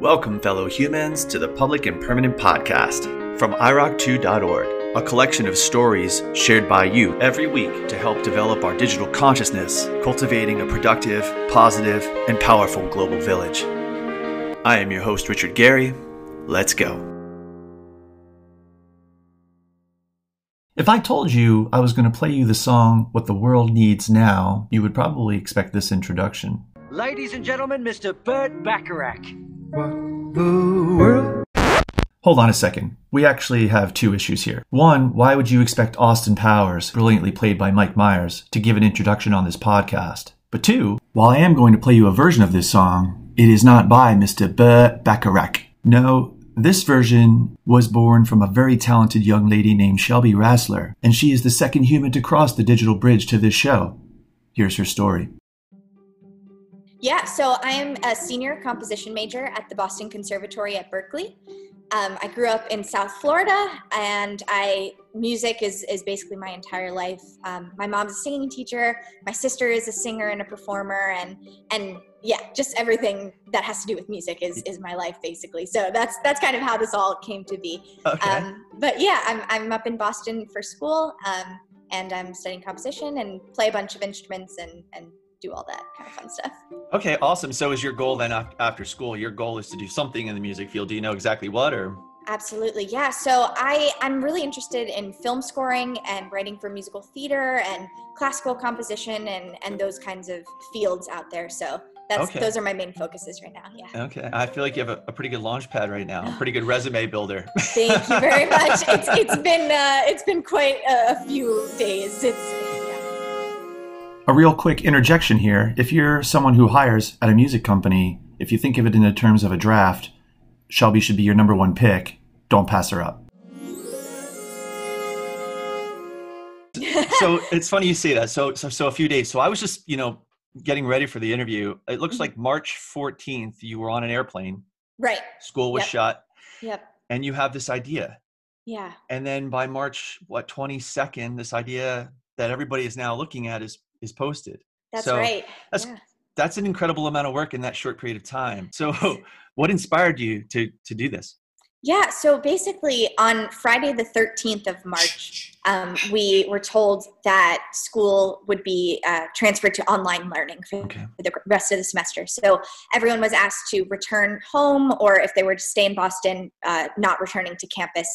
Welcome, fellow humans, to the Public and Permanent Podcast from iRock2.org, a collection of stories shared by you every week to help develop our digital consciousness, cultivating a productive, positive, and powerful global village. I am your host, Richard Gary. Let's go. If I told you I was going to play you the song What the World Needs Now, you would probably expect this introduction. Ladies and gentlemen, Mr. Burt Bacharach. Hold on a second. We actually have two issues here. One, why would you expect Austin Powers, brilliantly played by Mike Myers, to give an introduction on this podcast? But two, while I am going to play you a version of this song, it is not by Mr. Burt Bacharach. No, this version was born from a very talented young lady named Shelby Rassler, and she is the second human to cross the digital bridge to this show. Here's her story. Yeah, so I am a senior composition major at the Boston Conservatory at Berklee. Um, I grew up in South Florida, and I music is is basically my entire life. Um, my mom's a singing teacher. My sister is a singer and a performer, and and yeah, just everything that has to do with music is is my life basically. So that's that's kind of how this all came to be. Okay. Um, but yeah, I'm I'm up in Boston for school, um, and I'm studying composition and play a bunch of instruments and and do all that kind of fun stuff. Okay, awesome. So is your goal then after school? Your goal is to do something in the music field. Do you know exactly what or? Absolutely, yeah. So I I'm really interested in film scoring and writing for musical theater and classical composition and and those kinds of fields out there. So that's Okay. those are my main focuses right now. Yeah. Okay, I feel like you have a, a pretty good launch pad right now. A pretty good resume builder. Thank you very much. It's it's been uh, it's been quite a, few days. It's. A real quick interjection here. If you're someone who hires at a music company, if you think of it in the terms of a draft, Shelby should be your number one pick. Don't pass her up. so it's funny you say that. So, so, so a few days. So I was just, you know, getting ready for the interview. It looks like mm-hmm. March 14th, you were on an airplane, Right. school was Yep. shut, Yep. and you have this idea. Yeah. And then by March, what, 22nd, this idea that everybody is now looking at is, is posted. That's So right. that's- yeah. That's an incredible amount of work in that short period of time. So what inspired you to, to do this? Yeah, so basically on Friday the 13th of March, um, we were told that school would be uh, transferred to online learning for Okay. the rest of the semester. So everyone was asked to return home, or if they were to stay in Boston, uh, not returning to campus.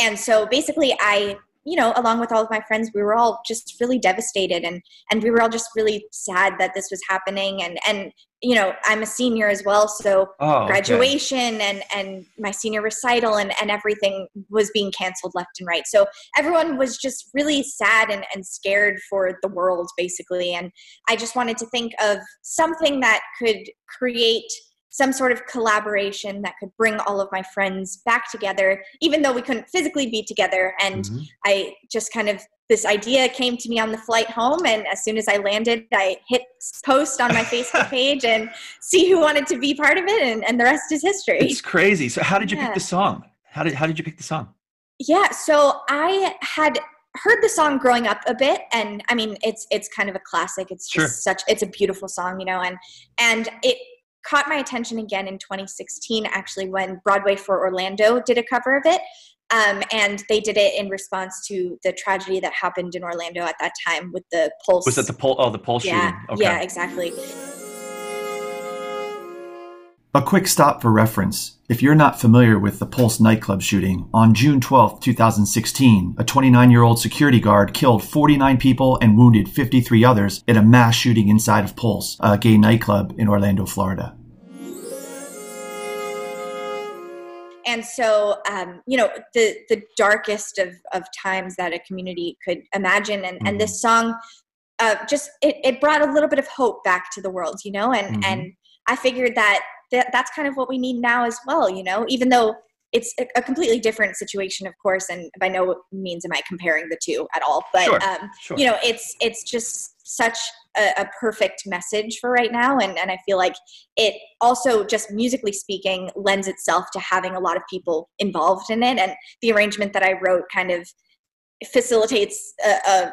And so basically, I, you know, along with all of my friends, we were all just really devastated, and and we were all just really sad that this was happening. And and you know, I'm a senior as well, so Oh, okay. graduation and and my senior recital and and everything was being canceled left and right so everyone was just really sad and, and scared for the world basically and i just wanted to think of something that could create some sort of collaboration that could bring all of my friends back together even though we couldn't physically be together and Mhm. I just kind of this idea came to me on the flight home, and as soon as I landed, I hit post on my Facebook page and see who wanted to be part of it, and, and the rest is history. It's crazy. So how did you Yeah. pick the song? How did, how did you pick the song? Yeah, so I had heard the song growing up a bit, and I mean, it's it's kind of a classic. It's just Sure. such it's a beautiful song, you know, and and it caught my attention again in 2016, actually, when Broadway for Orlando did a cover of it. Um, and they did it in response to the tragedy that happened in Orlando at that time with the Pulse. Was that the Pulse? Oh, the Pulse yeah, shooting. Okay. yeah, exactly. A quick stop for reference. If you're not familiar with the Pulse nightclub shooting, on June 12, 2016, a 29 year old security guard killed 49 people and wounded 53 others in a mass shooting inside of Pulse, a gay nightclub in Orlando, Florida. And so um, you know the the darkest of of times that a community could imagine and and this song uh, just it, it brought a little bit of hope back to the world you know and Mhm. and i figured that, that that's kind of what we need now as well you know even though it's a, a completely different situation of course and by no means am i comparing the two at all but Sure, um, sure. you know it's it's just such a, a perfect message for right now. And and i feel like it also just musically speaking lends itself to having a lot of people involved in it. And the arrangement that i wrote kind of facilitates a, a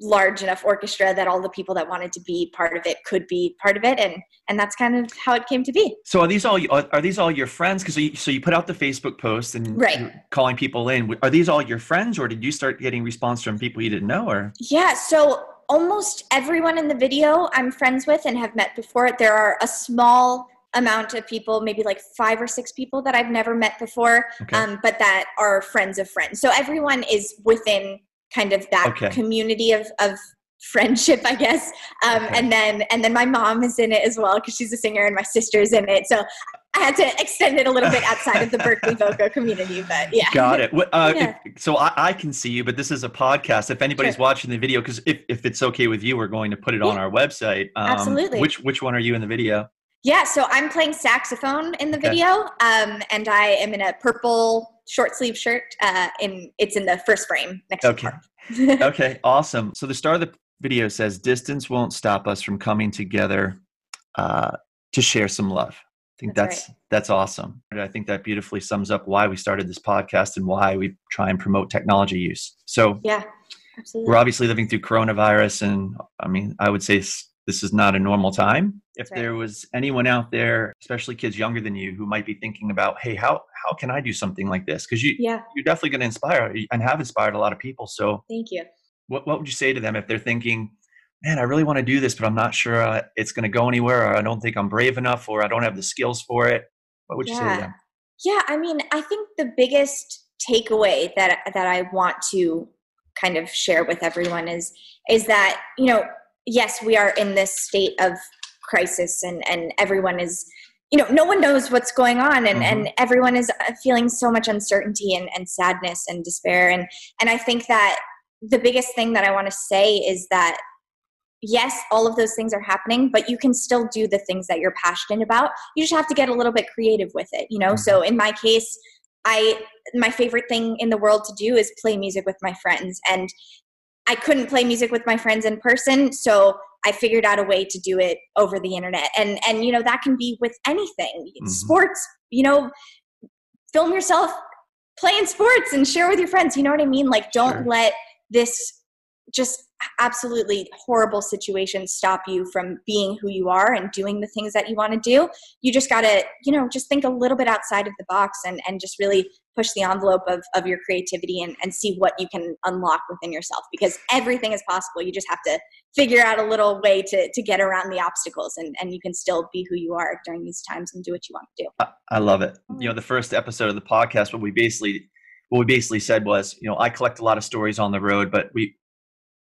large enough orchestra that all the people that wanted to be part of it could be part of it. And and that's kind of how it came to be. So are these all are, these all your friends? Because so you, so you put out the facebook post and right. calling people in. Are these all your friends or did you start getting response from people you didn't know or? Yeah so almost everyone in the video i'm friends with and have met before there are a small amount of people, maybe like five or six people that I've never met before, okay. um, but that are friends of friends. So everyone is within kind of that okay. community of, of friendship i guess um, okay. and then and then my mom is in it as well because she's a singer and my sister's in it so i had to extend it a little bit outside of the Berklee BoCo community but yeah got it uh, yeah. If, so I, I, can see you but this is a podcast if anybody's sure. watching the video because if, if it's okay with you we're going to put it yeah. on our website um, absolutely which which one are you in the video yeah, so I'm playing saxophone in the video, um, and I am in a purple short sleeve shirt. Uh, in it's in the first frame next okay. okay, awesome. So the start of the video says, "Distance won't stop us from coming together uh, to share some love." I think that's that's, right. that's awesome. I think that beautifully sums up why we started this podcast and why we try and promote technology use. So yeah, absolutely. We're obviously living through coronavirus, and I mean, I would say this is not a normal time. If right. there was anyone out there, especially kids younger than you, who might be thinking about, hey, how how can I do something like this? Because you yeah. you're definitely going to inspire and have inspired a lot of people. So thank you. What what would you say to them if they're thinking, man, I really want to do this, but I'm not sure uh, it's going to go anywhere, or I don't think I'm brave enough, or I don't have the skills for it? What would you yeah. say to them? Yeah, I mean, I think the biggest takeaway that that I want to kind of share with everyone is is that you know yes, we are in this state of crisis and, and everyone is, you know, no one knows what's going on and, mm-hmm. and everyone is uh, feeling so much uncertainty and, and sadness and despair. And, and I think that the biggest thing that I want to say is that yes, all of those things are happening, but you can still do the things that you're passionate about. You just have to get a little bit creative with it, you know? Mm-hmm. So in my case, I my favorite thing in the world to do is play music with my friends and I couldn't play music with my friends in person, so I figured out a way to do it over the internet. And and you know that can be with anything. Mm-hmm. Sports, you know, film yourself playing sports and share with your friends. You know what I mean? Like don't sure. let this just absolutely horrible situations stop you from being who you are and doing the things that you want to do. You just got to you know just think a little bit outside of the box and and just really push the envelope of, of your creativity and, and see what you can unlock within yourself because everything is possible. You just have to figure out a little way to, to get around the obstacles and, and you can still be who you are during these times and do what you want to do. I, I love it. You know the first episode of the podcast what we basically what we basically said was you know i collect a lot of stories on the road but we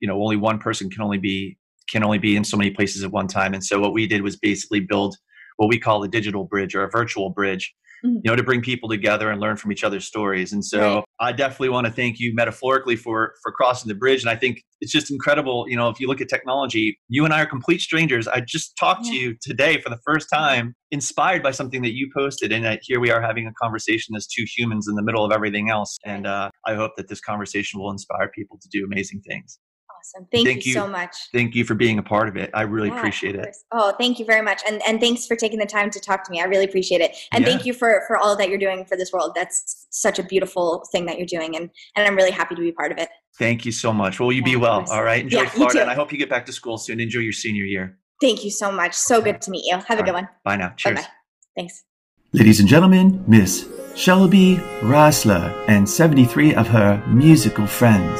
you know only one person can only be can only be in so many places at one time. And so what we did was basically build what we call a digital bridge or a virtual bridge mm-hmm. you know to bring people together and learn from each other's stories. And so right. i definitely want to thank you metaphorically for for crossing the bridge. And i think it's just incredible you know if you look at technology you and i are complete strangers. I just talked yeah. to you today for the first time inspired by something that you posted. And uh, here we are having a conversation as two humans in the middle of everything else. And uh, i hope that this conversation will inspire people to do amazing things awesome. Thank, thank you, you, so much. Thank you for being a part of it. I really yeah, appreciate it. Oh, thank you very much. And and thanks for taking the time to talk to me. I really appreciate it. And yeah. thank you for for all that you're doing for this world. That's such a beautiful thing that you're doing and and I'm really happy to be part of it. Thank you so much. Well, you yeah, be well. All right. Enjoy Florida and I hope you get back to school soon. Enjoy your senior year. Thank you so much. So good to meet you. Have all a good right. one. Bye now. Cheers. Bye-bye. Thanks. Ladies and gentlemen, Miss Shelby Rassler and 73 of her musical friends.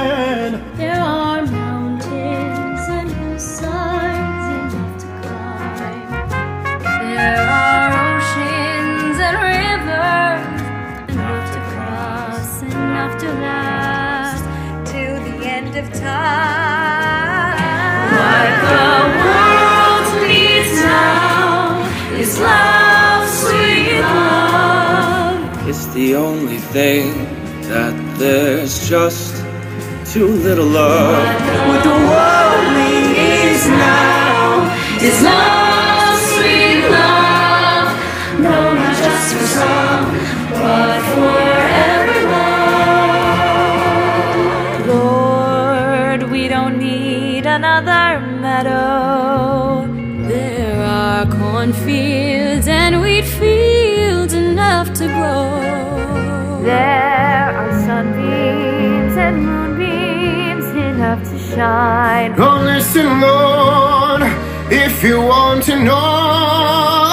To till the end of time. What the world needs now is love, sweet love. It's the only thing that there's just too little love. What the world needs now is love. Another meadow. There are cornfields and wheat fields enough to grow. There are sunbeams and moonbeams enough to shine. Oh, listen, Lord, if you want to know.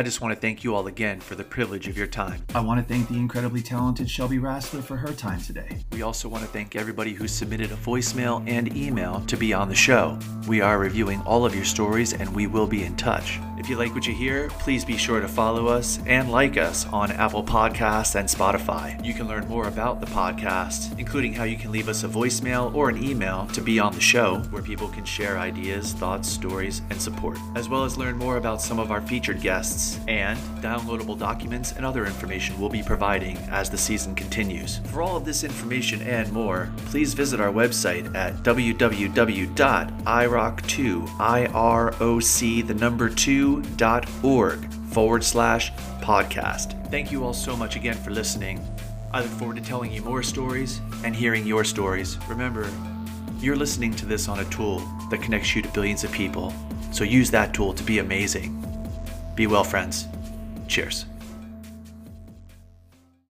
I just want to thank you all again for the privilege of your time. I want to thank the incredibly talented Shelby Rassler for her time today. We also want to thank everybody who submitted a voicemail and email to be on the show. We are reviewing all of your stories and we will be in touch. If you like what you hear, please be sure to follow us and like us on Apple Podcasts and Spotify. You can learn more about the podcast, including how you can leave us a voicemail or an email to be on the show, where people can share ideas, thoughts, stories, and support, as well as learn more about some of our featured guests and downloadable documents and other information we'll be providing as the season continues. For all of this information and more, please visit our website at www.iroc2iroc the number 2.org forward slash podcast. Thank you all so much again for listening. I look forward to telling you more stories and hearing your stories. Remember, you're listening to this on a tool that connects you to billions of people, so use that tool to be amazing. Be well, friends. Cheers.